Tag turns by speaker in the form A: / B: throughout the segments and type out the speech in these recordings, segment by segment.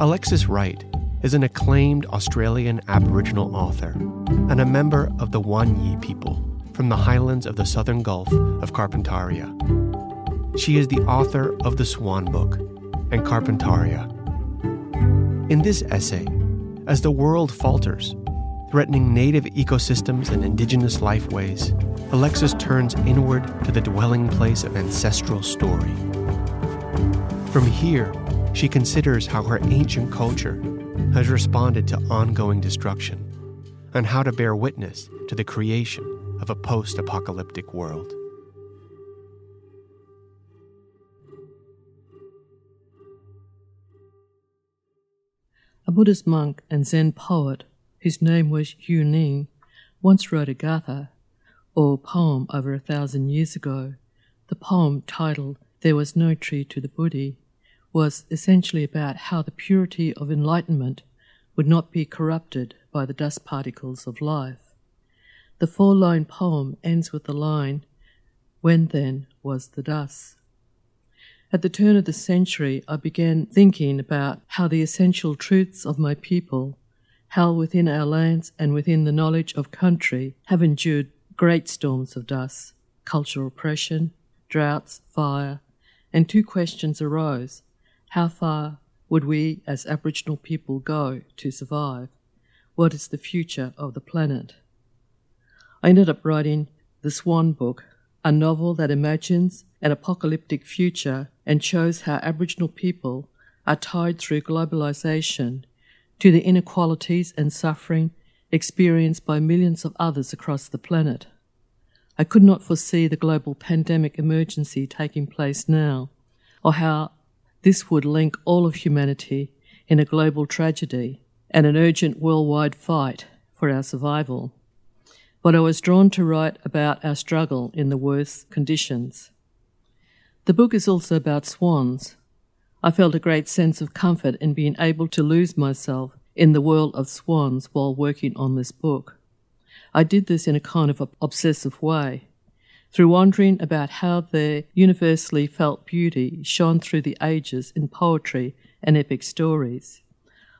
A: Alexis Wright is an acclaimed Australian Aboriginal author and a member of the Wanyi people from the highlands of the southern Gulf of Carpentaria. She is the author of The Swan Book and Carpentaria. In this essay, as the world falters, threatening native ecosystems and indigenous lifeways, Alexis turns inward to the dwelling place of ancestral story. From here, she considers how her ancient culture has responded to ongoing destruction and how to bear witness to the creation of a post apocalyptic world.
B: A Buddhist monk and Zen poet, whose name was Huineng, once wrote a gatha, or poem over a thousand years ago. The poem, titled There Was No Tree to the Bodhi, was essentially about how the purity of enlightenment would not be corrupted by the dust particles of life. The four line poem ends with the line, When then was the dust? At the turn of the century, I began thinking about how the essential truths of my people, how within our lands and within the knowledge of country, have endured great storms of dust, cultural oppression, droughts, fire, and two questions arose how far would we as Aboriginal people go to survive? What is the future of the planet? I ended up writing The Swan Book, a novel that imagines an apocalyptic future and shows how Aboriginal people are tied through globalization to the inequalities and suffering experienced by millions of others across the planet. I could not foresee the global pandemic emergency taking place now, or how this would link all of humanity in a global tragedy and an urgent worldwide fight for our survival. But I was drawn to write about our struggle in the worst conditions. The book is also about swans. I felt a great sense of comfort in being able to lose myself in the world of swans while working on this book. I did this in a kind of obsessive way through wondering about how their universally felt beauty shone through the ages in poetry and epic stories.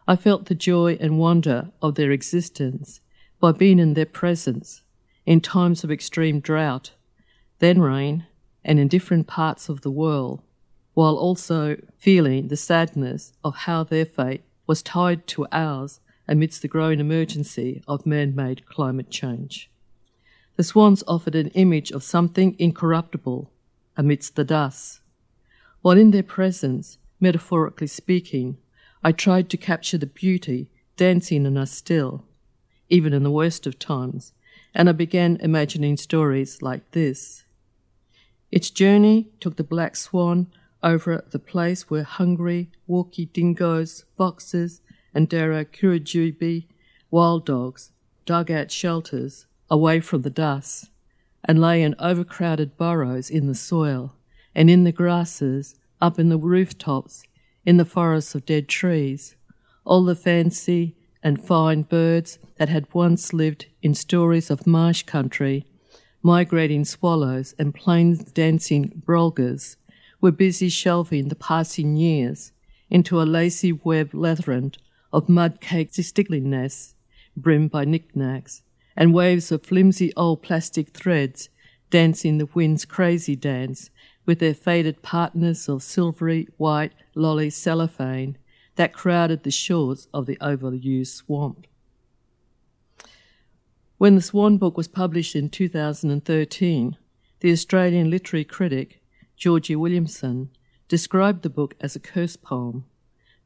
B: I felt the joy and wonder of their existence by being in their presence in times of extreme drought, then rain, and in different parts of the world, while also feeling the sadness of how their fate was tied to ours amidst the growing emergency of man made climate change. The swans offered an image of something incorruptible amidst the dust. While in their presence, metaphorically speaking, I tried to capture the beauty dancing in us still, even in the worst of times, and I began imagining stories like this. Its journey took the black swan over the place where hungry, walkie dingoes, foxes, and Dara wild dogs dug out shelters away from the dust, and lay in overcrowded burrows in the soil, and in the grasses, up in the rooftops, in the forests of dead trees, all the fancy and fine birds that had once lived in stories of marsh country, migrating swallows and plain dancing brolgas, were busy shelving the passing years into a lacy web labyrinth of mud-caked stickling nests, brimmed by knickknacks, and waves of flimsy old plastic threads dancing the wind's crazy dance with their faded partners of silvery white lolly cellophane that crowded the shores of the overused swamp. When the Swan Book was published in 2013, the Australian literary critic Geordie Williamson described the book as a curse poem,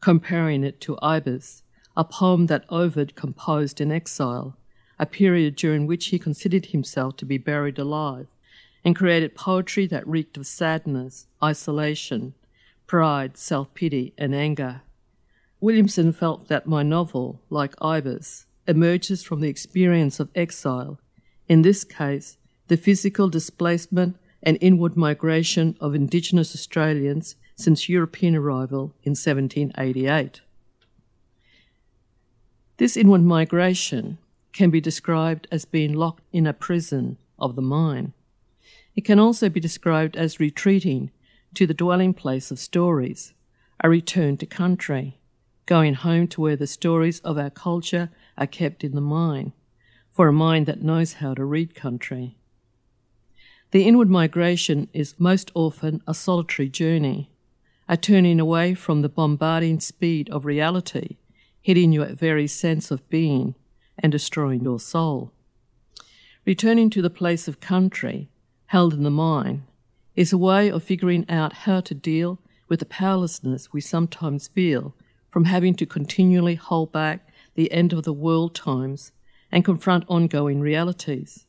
B: comparing it to Ibis, a poem that Ovid composed in exile a period during which he considered himself to be buried alive, and created poetry that reeked of sadness, isolation, pride, self pity, and anger. Williamson felt that my novel, like Ibis, emerges from the experience of exile, in this case, the physical displacement and inward migration of Indigenous Australians since European arrival in 1788. This inward migration can be described as being locked in a prison of the mind. It can also be described as retreating to the dwelling place of stories, a return to country, going home to where the stories of our culture are kept in the mind, for a mind that knows how to read country. The inward migration is most often a solitary journey, a turning away from the bombarding speed of reality, hitting your very sense of being and destroying your soul. Returning to the place of country, held in the mind, is a way of figuring out how to deal with the powerlessness we sometimes feel from having to continually hold back the end of the world times and confront ongoing realities.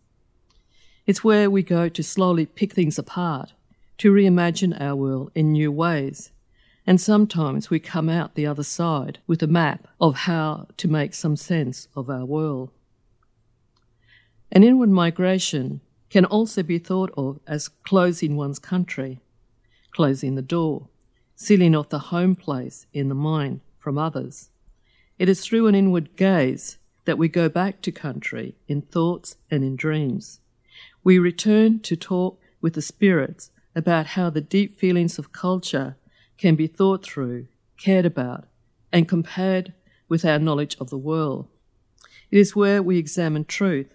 B: It's where we go to slowly pick things apart, to reimagine our world in new ways, and sometimes we come out the other side with a map of how to make some sense of our world. An inward migration can also be thought of as closing one's country, closing the door, sealing off the home place in the mind from others. It is through an inward gaze that we go back to country in thoughts and in dreams. We return to talk with the spirits about how the deep feelings of culture can be thought through, cared about, and compared with our knowledge of the world. It is where we examine truth,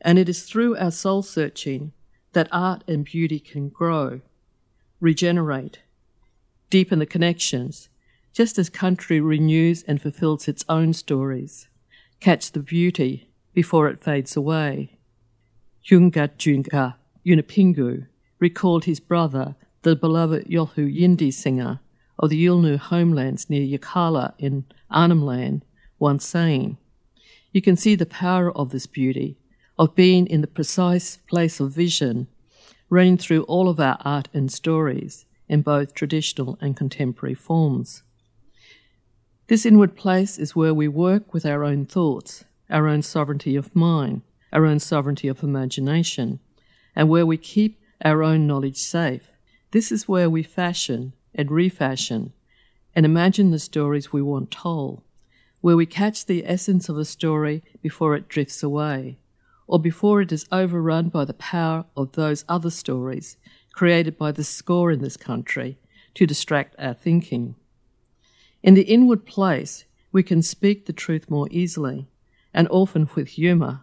B: and it is through our soul searching that art and beauty can grow, regenerate, deepen the connections, just as country renews and fulfills its own stories. Catch the beauty before it fades away. Djunga Djunga Yunupingu recalled his brother, the beloved Yothu Yindi singer of the Yolngu homelands near Yirrkala in Arnhem Land, once saying, You can see the power of this beauty, of being in the precise place of vision, running through all of our art and stories in both traditional and contemporary forms. This inward place is where we work with our own thoughts, our own sovereignty of mind, our own sovereignty of imagination, and where we keep our own knowledge safe. This is where we fashion and refashion and imagine the stories we want told, where we catch the essence of a story before it drifts away, or before it is overrun by the power of those other stories created by the score in this country to distract our thinking. In the inward place, we can speak the truth more easily and often with humour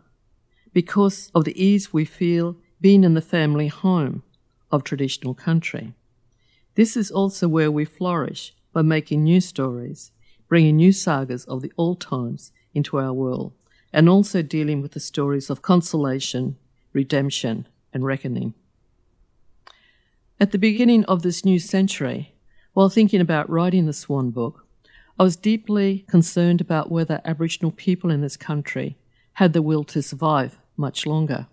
B: because of the ease we feel being in the family home of traditional country. This is also where we flourish by making new stories, bringing new sagas of the old times into our world, and also dealing with the stories of consolation, redemption, and reckoning. At the beginning of this new century, while thinking about writing the Swan book, I was deeply concerned about whether Aboriginal people in this country had the will to survive much longer.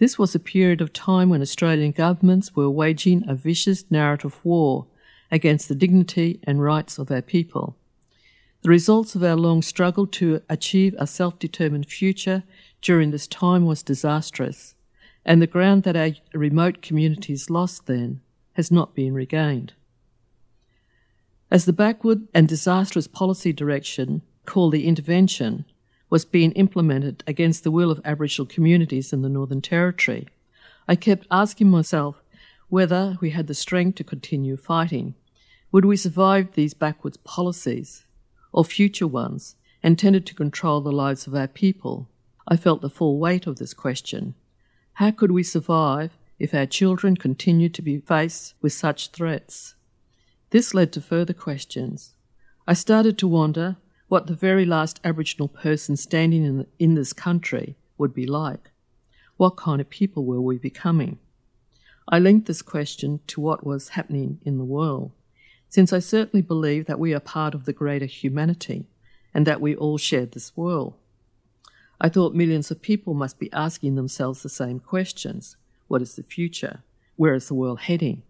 B: This was a period of time when Australian governments were waging a vicious narrative war against the dignity and rights of our people. The results of our long struggle to achieve a self determined future during this time was disastrous, and the ground that our remote communities lost then has not been regained. As the backward and disastrous policy direction called the intervention was being implemented against the will of Aboriginal communities in the Northern Territory, I kept asking myself whether we had the strength to continue fighting. Would we survive these backwards policies or future ones intended to control the lives of our people? I felt the full weight of this question. How could we survive if our children continued to be faced with such threats? This led to further questions. I started to wonder what the very last Aboriginal person standing in, in this country would be like. What kind of people were we becoming? I linked this question to what was happening in the world, since I certainly believe that we are part of the greater humanity and that we all share this world. I thought millions of people must be asking themselves the same questions What is the future? Where is the world heading?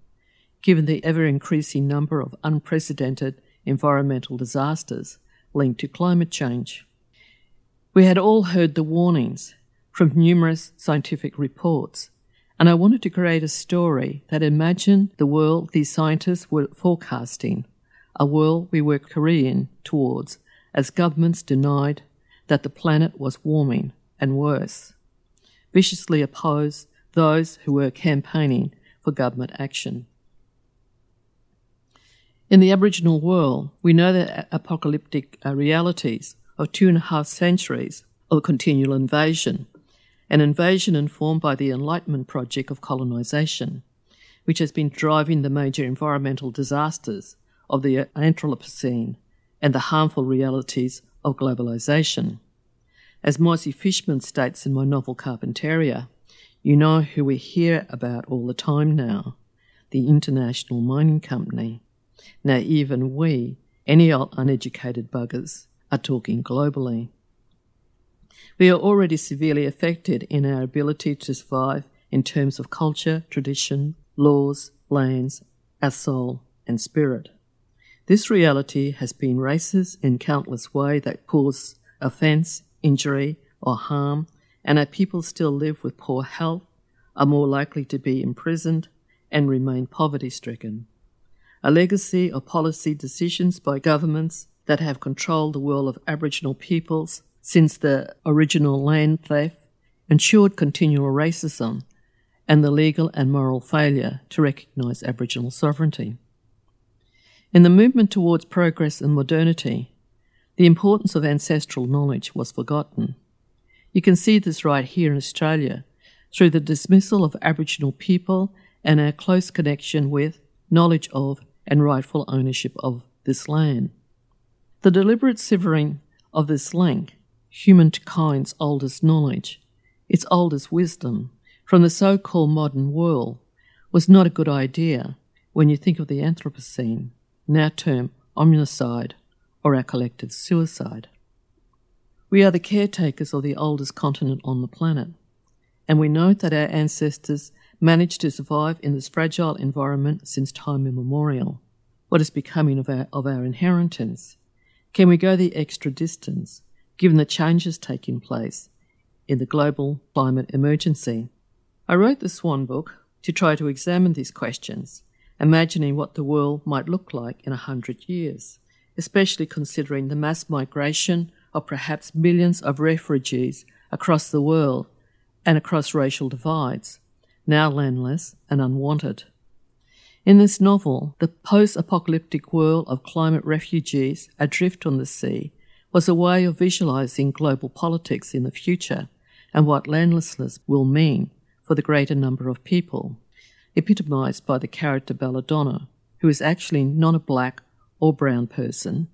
B: given the ever increasing number of unprecedented environmental disasters linked to climate change. We had all heard the warnings from numerous scientific reports, and I wanted to create a story that imagined the world these scientists were forecasting, a world we were careering towards as governments denied that the planet was warming and worse, viciously opposed those who were campaigning for government action. In the Aboriginal world, we know the apocalyptic uh, realities of two and a half centuries of continual invasion, an invasion informed by the Enlightenment project of colonisation, which has been driving the major environmental disasters of the Anthropocene and the harmful realities of globalisation. As Mozzie Fishman states in my novel Carpentaria, you know who we hear about all the time now the International Mining Company. Now, even we, any old uneducated buggers, are talking globally. We are already severely affected in our ability to survive in terms of culture, tradition, laws, lands, our soul, and spirit. This reality has been racist in countless ways that cause offence, injury, or harm, and our people still live with poor health, are more likely to be imprisoned, and remain poverty stricken. A legacy of policy decisions by governments that have controlled the world of Aboriginal peoples since the original land theft ensured continual racism and the legal and moral failure to recognise Aboriginal sovereignty. In the movement towards progress and modernity, the importance of ancestral knowledge was forgotten. You can see this right here in Australia through the dismissal of Aboriginal people and our close connection with, knowledge of, and rightful ownership of this land. The deliberate severing of this link, humankind's oldest knowledge, its oldest wisdom, from the so called modern world, was not a good idea when you think of the Anthropocene, now termed omnicide or our collective suicide. We are the caretakers of the oldest continent on the planet, and we note that our ancestors managed to survive in this fragile environment since time immemorial. What is becoming of our, of our inheritance? Can we go the extra distance, given the changes taking place in the global climate emergency? I wrote the Swan book to try to examine these questions, imagining what the world might look like in a hundred years, especially considering the mass migration of perhaps millions of refugees across the world and across racial divides, now landless and unwanted. In this novel, the post apocalyptic world of climate refugees adrift on the sea was a way of visualizing global politics in the future and what landlessness will mean for the greater number of people, epitomized by the character Belladonna, who is actually not a black or brown person,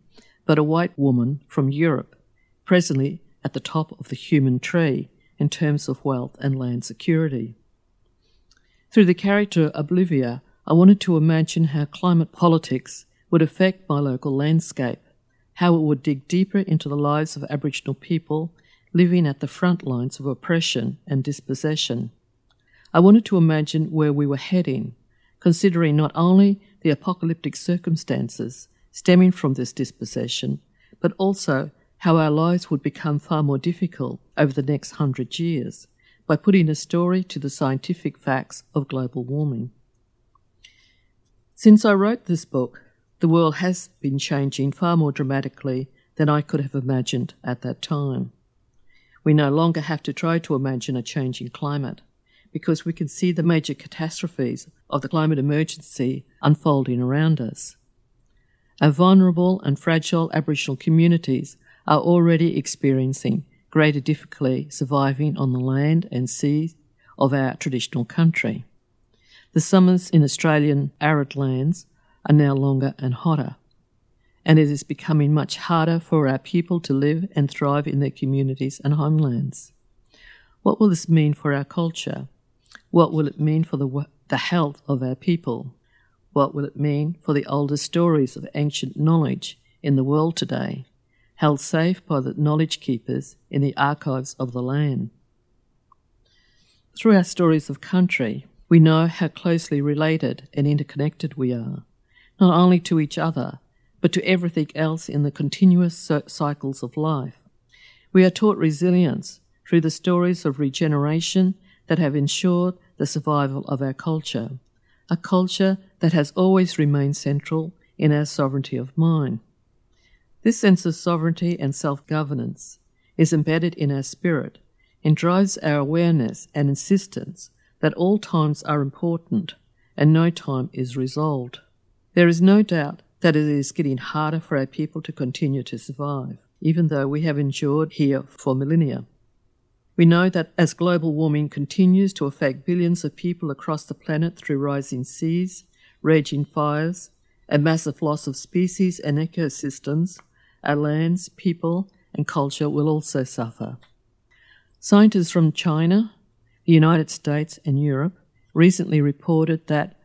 B: but a white woman from Europe, presently at the top of the human tree in terms of wealth and land security. Through the character Oblivia, I wanted to imagine how climate politics would affect my local landscape, how it would dig deeper into the lives of Aboriginal people living at the front lines of oppression and dispossession. I wanted to imagine where we were heading, considering not only the apocalyptic circumstances stemming from this dispossession, but also how our lives would become far more difficult over the next hundred years by putting a story to the scientific facts of global warming. Since I wrote this book, the world has been changing far more dramatically than I could have imagined at that time. We no longer have to try to imagine a changing climate because we can see the major catastrophes of the climate emergency unfolding around us. Our vulnerable and fragile Aboriginal communities are already experiencing greater difficulty surviving on the land and sea of our traditional country. The summers in Australian arid lands are now longer and hotter, and it is becoming much harder for our people to live and thrive in their communities and homelands. What will this mean for our culture? What will it mean for the, the health of our people? What will it mean for the older stories of ancient knowledge in the world today, held safe by the knowledge keepers in the archives of the land? Through our stories of country, we know how closely related and interconnected we are, not only to each other, but to everything else in the continuous cycles of life. We are taught resilience through the stories of regeneration that have ensured the survival of our culture, a culture that has always remained central in our sovereignty of mind. This sense of sovereignty and self governance is embedded in our spirit and drives our awareness and insistence that all times are important and no time is resolved. There is no doubt that it is getting harder for our people to continue to survive, even though we have endured here for millennia. We know that as global warming continues to affect billions of people across the planet through rising seas, raging fires, and massive loss of species and ecosystems, our lands, people, and culture will also suffer. Scientists from China, the United States, and Europe recently reported that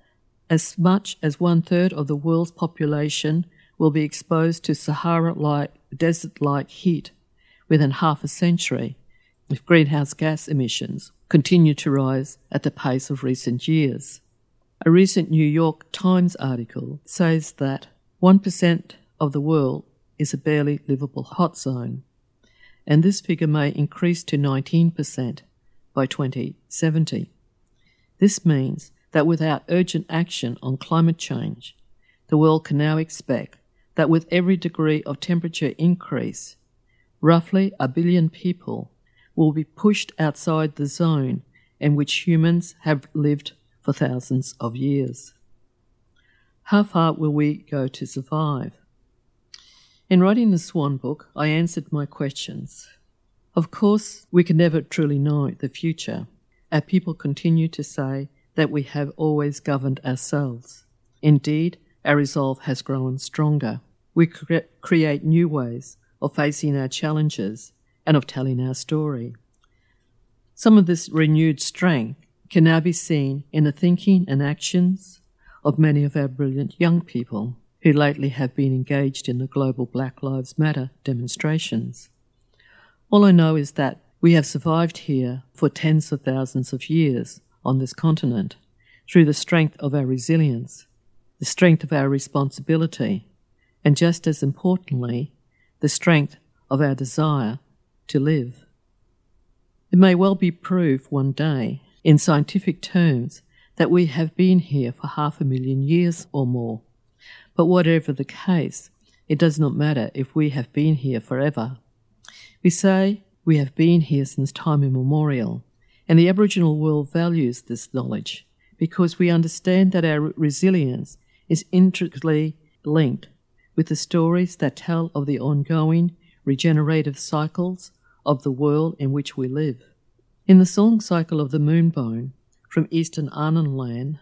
B: as much as one third of the world's population will be exposed to Sahara like desert like heat within half a century if greenhouse gas emissions continue to rise at the pace of recent years. A recent New York Times article says that 1% of the world is a barely livable hot zone, and this figure may increase to 19% by 2070. This means that without urgent action on climate change, the world can now expect that with every degree of temperature increase, roughly a billion people will be pushed outside the zone in which humans have lived for thousands of years. How far will we go to survive? In writing the Swan book, I answered my questions. Of course, we can never truly know the future. Our people continue to say that we have always governed ourselves. Indeed, our resolve has grown stronger. We cre- create new ways of facing our challenges and of telling our story. Some of this renewed strength can now be seen in the thinking and actions of many of our brilliant young people who lately have been engaged in the global Black Lives Matter demonstrations. All I know is that we have survived here for tens of thousands of years on this continent through the strength of our resilience, the strength of our responsibility, and just as importantly, the strength of our desire to live. It may well be proved one day, in scientific terms, that we have been here for half a million years or more. But whatever the case, it does not matter if we have been here forever. We say we have been here since time immemorial, and the Aboriginal world values this knowledge because we understand that our resilience is intricately linked with the stories that tell of the ongoing regenerative cycles of the world in which we live. In the song cycle of the Moonbone from Eastern Arnhem Land,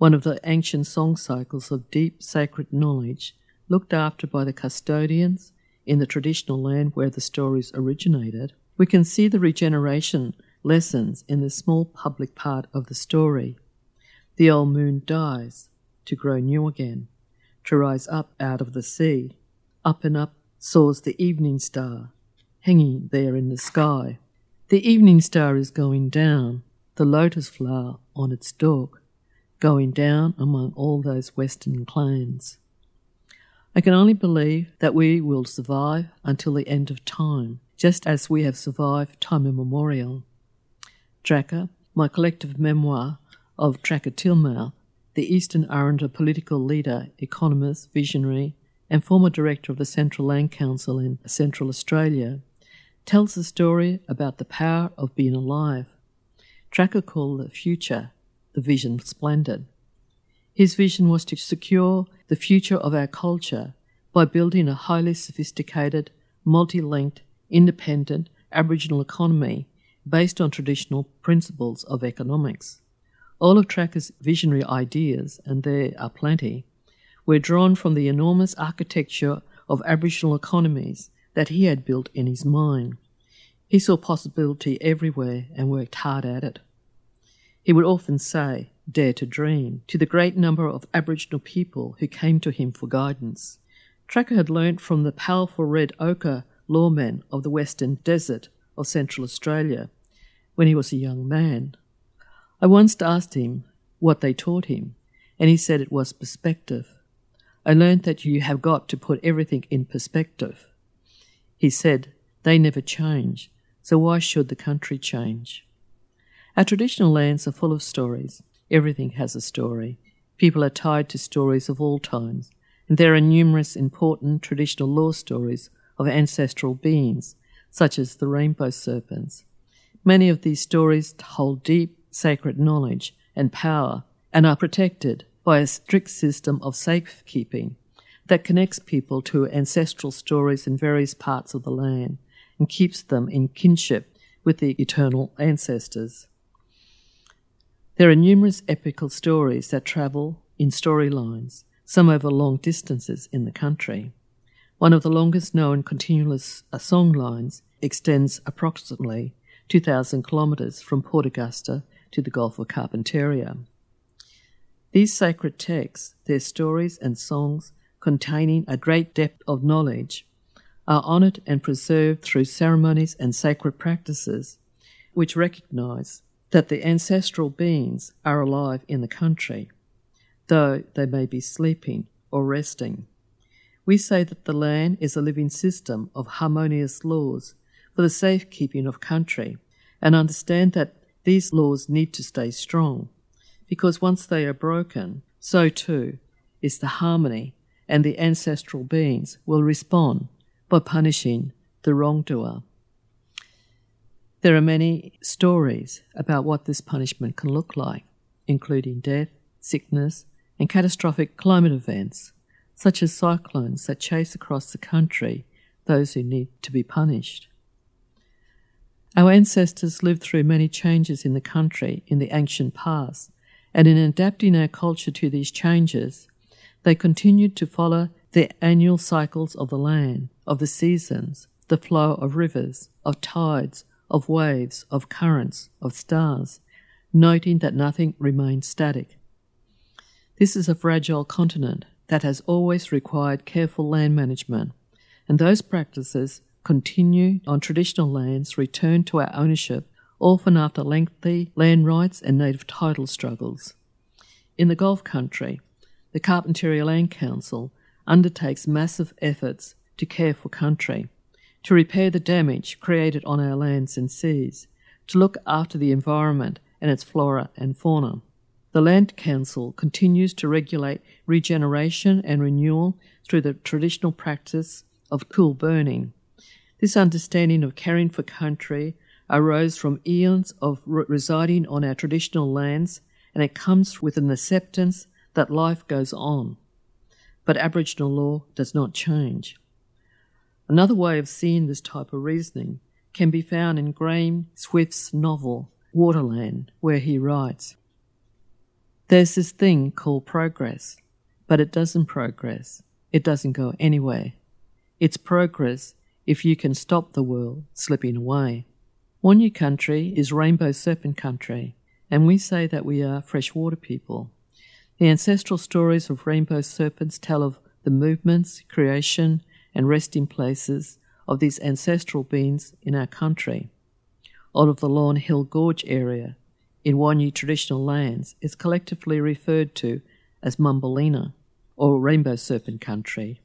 B: one of the ancient song cycles of deep sacred knowledge looked after by the custodians in the traditional land where the stories originated, we can see the regeneration lessons in the small public part of the story. The old moon dies to grow new again, to rise up out of the sea. Up and up soars the evening star, hanging there in the sky. The evening star is going down, the lotus flower on its stalk, going down among all those western clans. I can only believe that we will survive until the end of time, just as we have survived time immemorial. Tracker, my collective memoir of Tracker Tilmouth, the Eastern Arrernte political leader, economist, visionary, and former director of the Central Land Council in Central Australia, tells the story about the power of being alive. Tracker called the future the vision splendid. His vision was to secure the future of our culture by building a highly sophisticated, multi linked, independent Aboriginal economy based on traditional principles of economics. All of Tracker's visionary ideas, and there are plenty, were drawn from the enormous architecture of Aboriginal economies that he had built in his mind. He saw possibility everywhere and worked hard at it. He would often say, Dare to dream, to the great number of Aboriginal people who came to him for guidance. Tracker had learnt from the powerful red ochre lawmen of the Western Desert of Central Australia when he was a young man. I once asked him what they taught him, and he said it was perspective. I learned that you have got to put everything in perspective. He said, They never change, so why should the country change? Our traditional lands are full of stories. Everything has a story. People are tied to stories of all times, and there are numerous important traditional law stories of ancestral beings, such as the rainbow serpents. Many of these stories hold deep sacred knowledge and power and are protected by a strict system of safekeeping that connects people to ancestral stories in various parts of the land and keeps them in kinship with the eternal ancestors. There are numerous epical stories that travel in storylines, some over long distances in the country. One of the longest known continuous uh, song lines extends approximately 2,000 kilometres from Port Augusta to the Gulf of Carpentaria. These sacred texts, their stories and songs containing a great depth of knowledge, are honoured and preserved through ceremonies and sacred practices which recognise that the ancestral beings are alive in the country, though they may be sleeping or resting. We say that the land is a living system of harmonious laws for the safekeeping of country and understand that these laws need to stay strong because once they are broken, so too is the harmony and the ancestral beings will respond by punishing the wrongdoer. There are many stories about what this punishment can look like, including death, sickness, and catastrophic climate events, such as cyclones that chase across the country those who need to be punished. Our ancestors lived through many changes in the country in the ancient past, and in adapting our culture to these changes, they continued to follow the annual cycles of the land, of the seasons, the flow of rivers, of tides, of waves, of currents, of stars, noting that nothing remains static. This is a fragile continent that has always required careful land management, and those practices continue on traditional lands returned to our ownership often after lengthy land rights and native title struggles. In the Gulf country, the Carpentaria Land Council undertakes massive efforts to care for country, to repair the damage created on our lands and seas, to look after the environment and its flora and fauna. The Land Council continues to regulate regeneration and renewal through the traditional practice of cool burning, this understanding of caring for country arose from eons of re- residing on our traditional lands, and it comes with an acceptance that life goes on. But Aboriginal law does not change. Another way of seeing this type of reasoning can be found in Graham Swift's novel Waterland, where he writes There's this thing called progress, but it doesn't progress. It doesn't go anywhere. It's progress if you can stop the world slipping away. One new country is rainbow serpent country, and we say that we are freshwater people. The ancestral stories of rainbow serpents tell of the movements, creation, and resting places of these ancestral beings in our country. All of the Lawn Hill Gorge area in Wanyi traditional lands is collectively referred to as Mumbalina, or rainbow serpent country.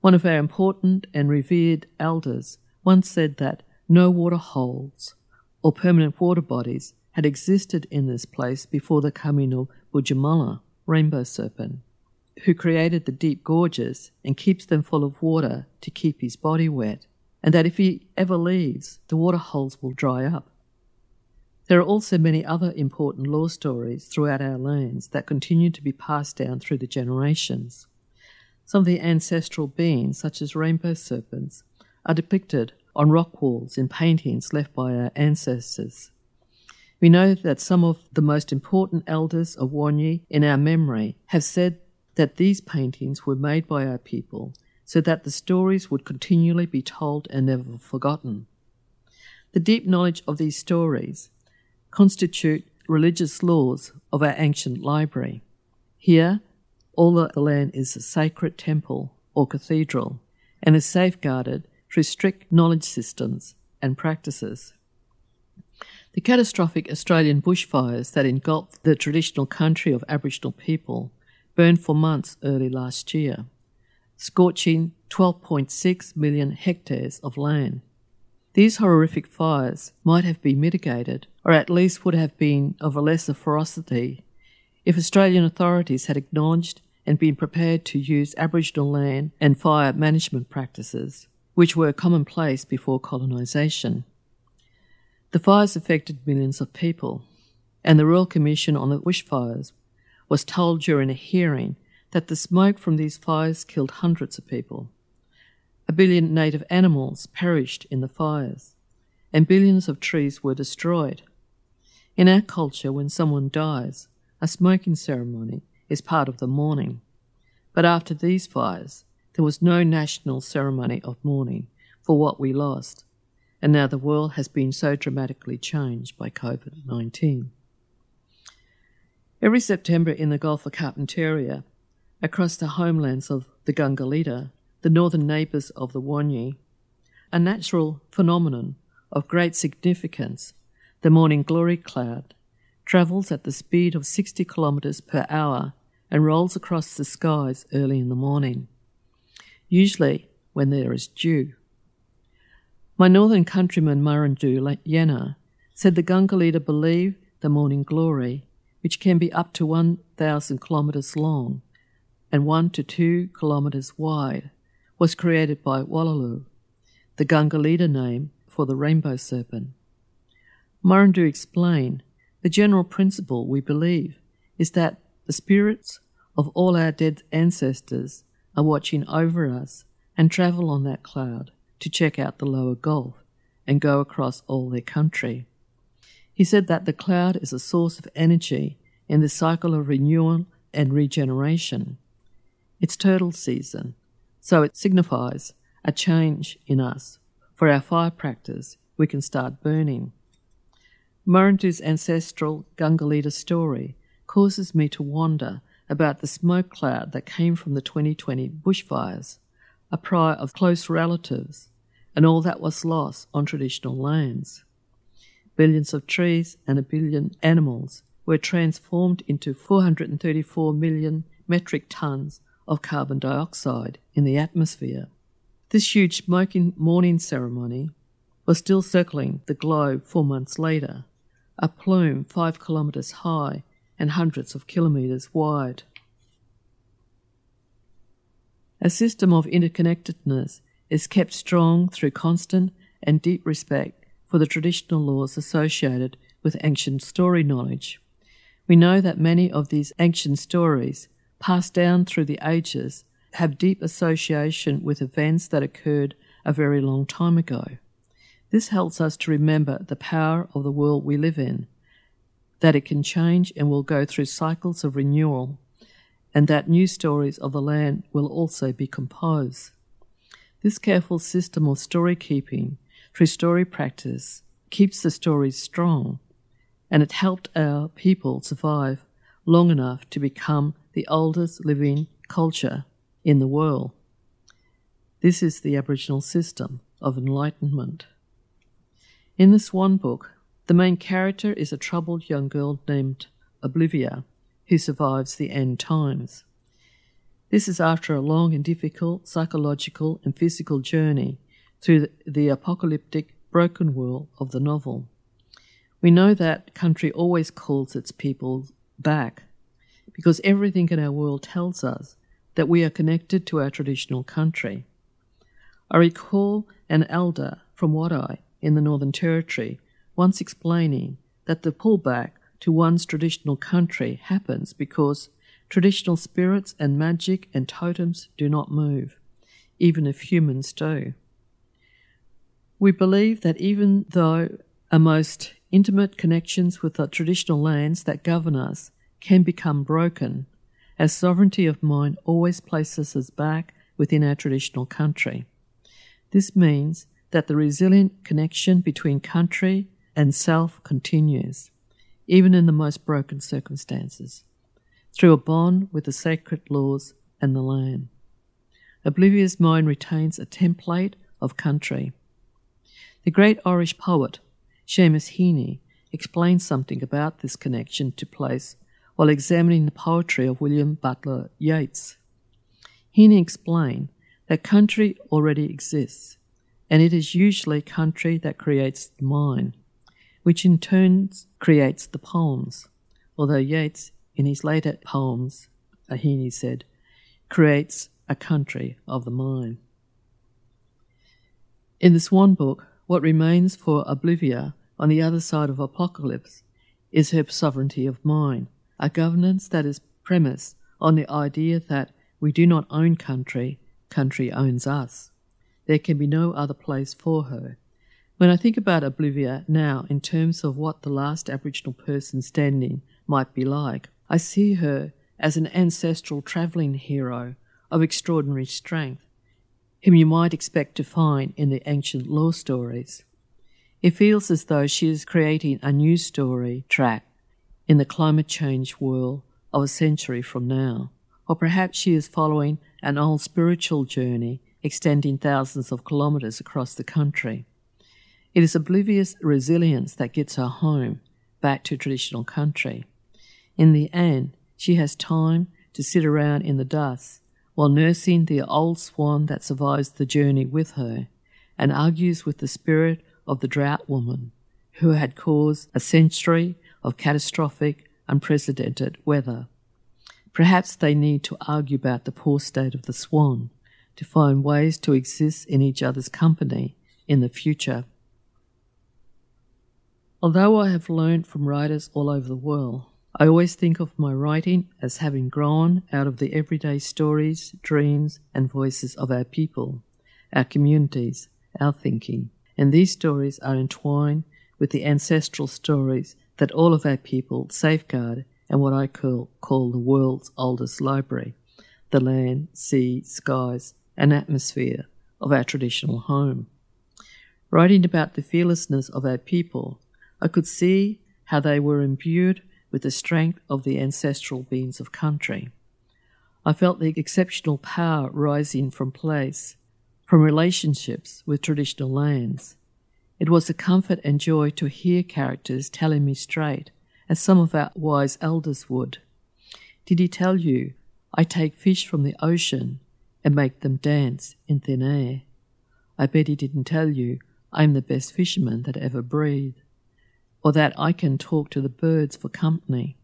B: One of our important and revered elders once said that no water holes or permanent water bodies had existed in this place before the coming of Boodjamulla, rainbow serpent, who created the deep gorges and keeps them full of water to keep his body wet, and that if he ever leaves, the water holes will dry up. There are also many other important law stories throughout our lands that continue to be passed down through the generations. Some of the ancestral beings, such as rainbow serpents, are depicted on rock walls in paintings left by our ancestors. We know that some of the most important elders of Wanyi in our memory have said that these paintings were made by our people so that the stories would continually be told and never forgotten. The deep knowledge of these stories constitute religious laws of our ancient library. Here, all the land is a sacred temple or cathedral and is safeguarded through strict knowledge systems and practices. The catastrophic Australian bushfires that engulfed the traditional country of Aboriginal people burned for months early last year, scorching 12.6 million hectares of land. These horrific fires might have been mitigated, or at least would have been of a lesser ferocity, if Australian authorities had acknowledged and been prepared to use Aboriginal land and fire management practices, which were commonplace before colonisation. The fires affected millions of people, and the Royal Commission on the Bushfires was told during a hearing that the smoke from these fires killed hundreds of people. A billion native animals perished in the fires, and billions of trees were destroyed. In our culture, when someone dies, a smoking ceremony is part of the mourning. But after these fires, there was no national ceremony of mourning for what we lost and now the world has been so dramatically changed by COVID 19. Every September in the Gulf of Carpentaria, across the homelands of the Ganggalida, the northern neighbours of the Wanyi, a natural phenomenon of great significance, the morning glory cloud, travels at the speed of 60 kilometres per hour and rolls across the skies early in the morning, usually when there is dew. My northern countryman Murrandoo Yanner said the Ganggalida believe the morning glory, which can be up to 1,000 kilometres long and 1 to 2 kilometres wide, was created by Wallaloo, the Ganggalida name for the rainbow serpent. Murrandoo explained the general principle we believe is that the spirits of all our dead ancestors are watching over us and travel on that cloud to check out the lower Gulf and go across all their country. He said that the cloud is a source of energy in the cycle of renewal and regeneration. It's turtle season, so it signifies a change in us. For our fire practice, we can start burning. Murrandoo's ancestral Ganggalida story causes me to wonder about the smoke cloud that came from the 2020 bushfires, a prior of close relatives and all that was lost on traditional lands. Billions of trees and a billion animals were transformed into 434 million metric tons of carbon dioxide in the atmosphere. This huge smoking morning ceremony was still circling the globe four months later, a plume five kilometres high and hundreds of kilometres wide. A system of interconnectedness is kept strong through constant and deep respect for the traditional laws associated with ancient story knowledge. We know that many of these ancient stories, passed down through the ages, have deep association with events that occurred a very long time ago. This helps us to remember the power of the world we live in, that it can change and will go through cycles of renewal, and that new stories of the land will also be composed. This careful system of story keeping through story practice keeps the stories strong, and it helped our people survive long enough to become the oldest living culture in the world. This is the Aboriginal system of enlightenment. In the Swan book, the main character is a troubled young girl named Oblivia who survives the end times. This is after a long and difficult psychological and physical journey through the apocalyptic, broken world of the novel. We know that country always calls its people back because everything in our world tells us that we are connected to our traditional country. I recall an elder from Wadeye in the Northern Territory once explaining that the pullback to one's traditional country happens because Traditional spirits and magic and totems do not move, even if humans do. We believe that even though our most intimate connections with the traditional lands that govern us can become broken, our sovereignty of mind always places us back within our traditional country. This means that the resilient connection between country and self continues, even in the most broken circumstances through a bond with the sacred laws and the land. Oblivia's mind retains a template of country. The great Irish poet, Seamus Heaney, explained something about this connection to place while examining the poetry of William Butler Yeats. Heaney explained that country already exists, and it is usually country that creates the mind, which in turn creates the poems, although Yeats, in his later poems, uh, Heaney said, creates a country of the mind. In the Swan book, what remains for Oblivia on the other side of apocalypse is her sovereignty of mind, a governance that is premised on the idea that we do not own country, country owns us. There can be no other place for her. When I think about Oblivia now in terms of what the last Aboriginal person standing might be like, I see her as an ancestral travelling hero of extraordinary strength, whom you might expect to find in the ancient law stories. It feels as though she is creating a new story track in the climate change world of a century from now. Or perhaps she is following an old spiritual journey extending thousands of kilometres across the country. It is Oblivia's resilience that gets her home, back to traditional country. In the end, she has time to sit around in the dust while nursing the old swan that survives the journey with her, and argues with the spirit of the drought woman who had caused a century of catastrophic, unprecedented weather. Perhaps they need to argue about the poor state of the swan to find ways to exist in each other's company in the future. Although I have learned from writers all over the world, I always think of my writing as having grown out of the everyday stories, dreams, and voices of our people, our communities, our thinking. And these stories are entwined with the ancestral stories that all of our people safeguard and what I call, call the world's oldest library the land, sea, skies, and atmosphere of our traditional home. Writing about the fearlessness of our people, I could see how they were imbued with the strength of the ancestral beings of country. I felt the exceptional power rising from place, from relationships with traditional lands. It was a comfort and joy to hear characters telling me straight, as some of our wise elders would. Did he tell you, I take fish from the ocean and make them dance in thin air? I bet he didn't tell you, I'm the best fisherman that ever breathed or that I can talk to the birds for company,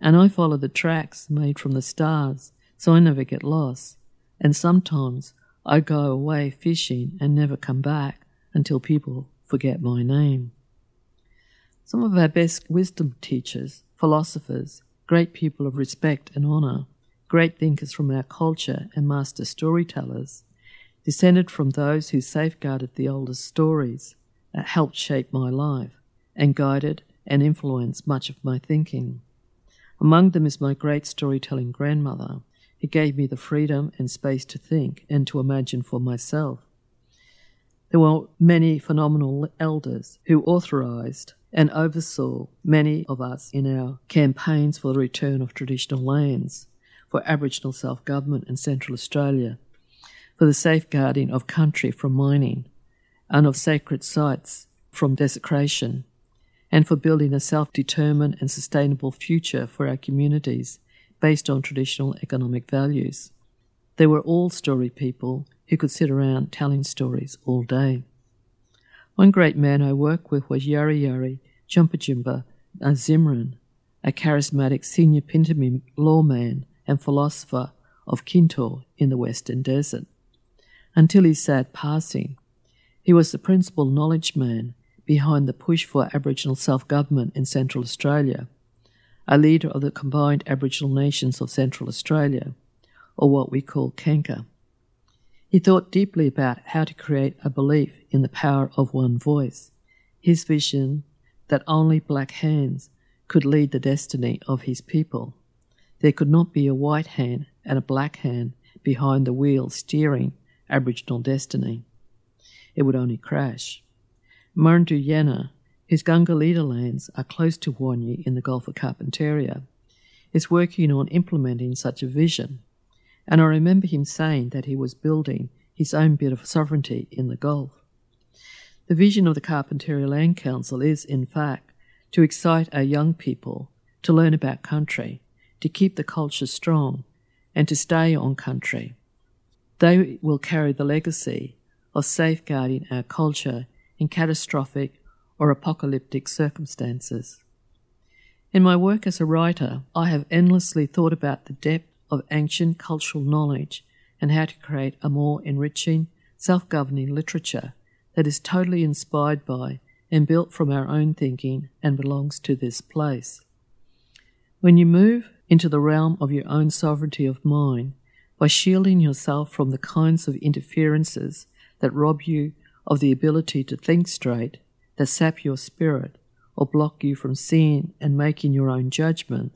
B: and I follow the tracks made from the stars, so I never get lost. And sometimes I go away fishing and never come back until people forget my name. Some of our best wisdom teachers, philosophers, great people of respect and honour, great thinkers from our culture, and master storytellers, descended from those who safeguarded the oldest stories that helped shape my life and guided and influenced much of my thinking. Among them is my great storytelling grandmother, who gave me the freedom and space to think and to imagine for myself. There were many phenomenal elders who authorized and oversaw many of us in our campaigns for the return of traditional lands, for Aboriginal self government in Central Australia, for the safeguarding of country from mining, and of sacred sites from desecration, and for building a self determined and sustainable future for our communities based on traditional economic values. They were all story people who could sit around telling stories all day. One great man I worked with was Yari Yari Jumpajimba Zimran, a charismatic senior Pintupi lawman and philosopher of Kintore in the Western Desert. Until his sad passing, he was the principal knowledge man behind the push for Aboriginal self government in Central Australia, a leader of the combined Aboriginal nations of Central Australia, or what we call CANCA. He thought deeply about how to create a belief in the power of one voice, his vision that only black hands could lead the destiny of his people. There could not be a white hand and a black hand behind the wheel steering Aboriginal destiny. It would only crash. Murrandoo Yanner, whose Gunga lands are close to Wanyi in the Gulf of Carpentaria, is working on implementing such a vision. And I remember him saying that he was building his own bit of sovereignty in the Gulf. The vision of the Carpentaria Land Council is, in fact, to excite our young people to learn about country, to keep the culture strong, and to stay on country. They will carry the legacy of safeguarding our culture in catastrophic or apocalyptic circumstances. In my work as a writer, I have endlessly thought about the depth of ancient cultural knowledge and how to create a more enriching, self governing literature that is totally inspired by and built from our own thinking and belongs to this place. When you move into the realm of your own sovereignty of mind by shielding yourself from the kinds of interferences that rob you of the ability to think straight, that sap your spirit, or block you from seeing and making your own judgment,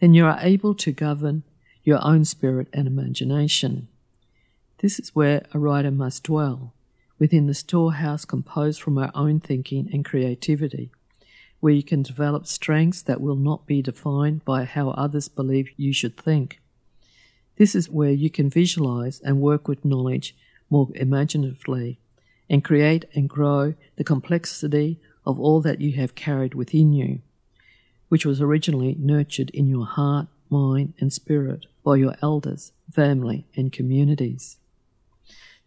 B: then you are able to govern your own spirit and imagination. This is where a writer must dwell, within the storehouse composed from our own thinking and creativity, where you can develop strengths that will not be defined by how others believe you should think. This is where you can visualize and work with knowledge more imaginatively and create and grow the complexity of all that you have carried within you, which was originally nurtured in your heart, mind, and spirit by your elders, family, and communities.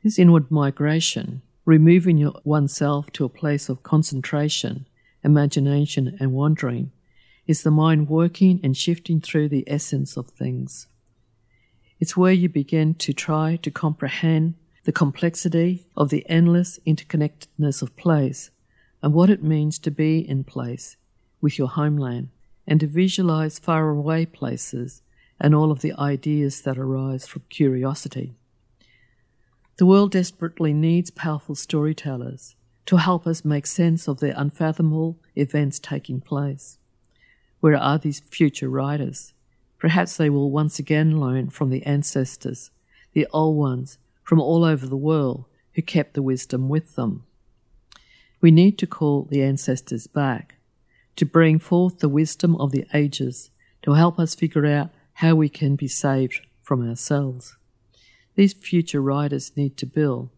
B: This inward migration, removing your, oneself to a place of concentration, imagination, and wandering, is the mind working and shifting through the essence of things. It's where you begin to try to comprehend the complexity of the endless interconnectedness of place and what it means to be in place with your homeland and to visualize faraway places and all of the ideas that arise from curiosity. The world desperately needs powerful storytellers to help us make sense of the unfathomable events taking place. Where are these future writers? Perhaps they will once again learn from the ancestors, the old ones from all over the world who kept the wisdom with them. We need to call the ancestors back, to bring forth the wisdom of the ages to help us figure out how we can be saved from ourselves. These future writers need to build,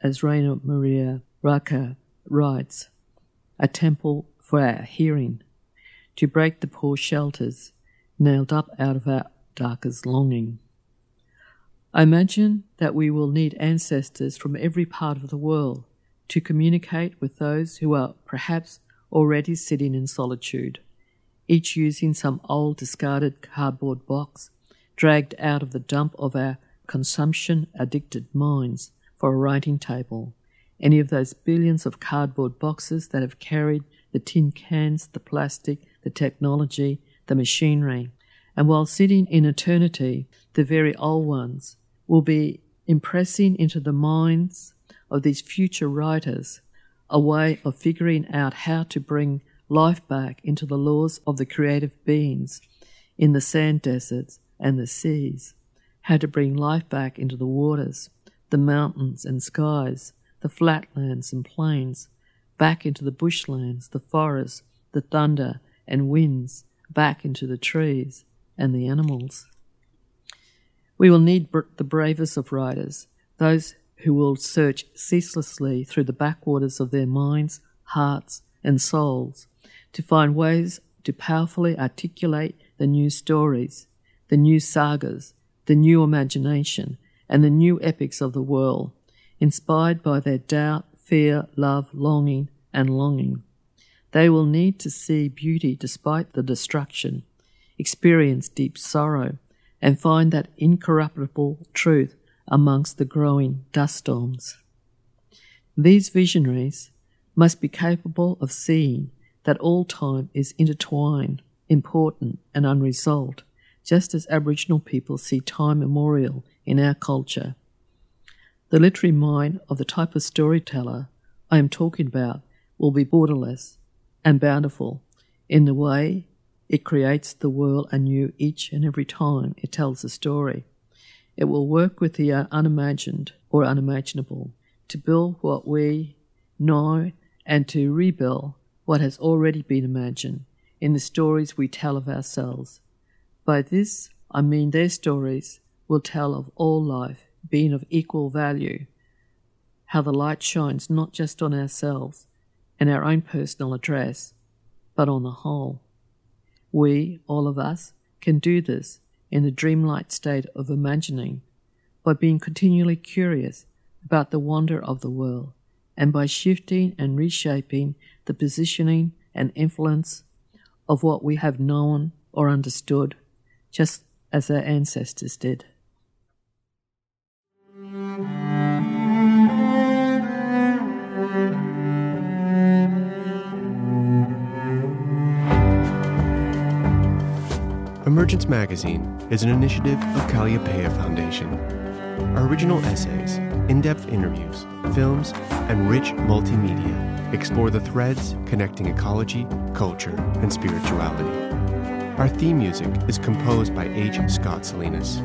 B: as Rainer Maria Rilke writes, a temple for our hearing, to break the poor shelters nailed up out of our darkest longing. I imagine that we will need ancestors from every part of the world to communicate with those who are perhaps already sitting in solitude, each using some old discarded cardboard box dragged out of the dump of our consumption addicted minds for a writing table, any of those billions of cardboard boxes that have carried the tin cans, the plastic, the technology, the machinery, and while sitting in eternity, the very old ones will be impressing into the minds of these future writers a way of figuring out how to bring life back into the laws of the creative beings in the sand deserts and the seas how to bring life back into the waters, the mountains and skies, the flatlands and plains, back into the bushlands, the forests, the thunder and winds, back into the trees and the animals. We will need the bravest of writers, those who will search ceaselessly through the backwaters of their minds, hearts, and souls to find ways to powerfully articulate the new stories, the new sagas, the new imagination, and the new epics of the world, inspired by their doubt, fear, love, longing, and longing. They will need to see beauty despite the destruction, experience deep sorrow, and find that incorruptible truth amongst the growing dust storms. These visionaries must be capable of seeing that all time is intertwined, important, and unresolved, just as Aboriginal people see time memorial in our culture. The literary mind of the type of storyteller I am talking about will be borderless and bountiful in the way it creates the world anew each and every time it tells a story. It will work with the unimagined or unimaginable to build what we know and to rebuild what has already been imagined in the stories we tell of ourselves by this, I mean their stories will tell of all life being of equal value, how the light shines not just on ourselves and our own personal address, but on the whole. We, all of us, can do this in the dreamlike state of imagining by being continually curious about the wonder of the world and by shifting and reshaping the positioning and influence of what we have known or understood, just as our ancestors did.
A: Emergence Magazine is an initiative of Kalliopeia Foundation. Our original essays, in depth interviews, films, and rich multimedia explore the threads connecting ecology, culture, and spirituality. Our theme music is composed by H. Scott Salinas.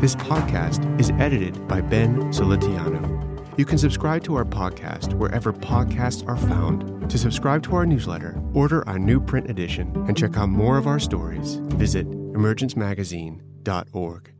A: This podcast is edited by Ben Solitiano. You can subscribe to our podcast wherever podcasts are found. To subscribe to our newsletter, order our new print edition, and check out more of our stories, visit emergencemagazine.org.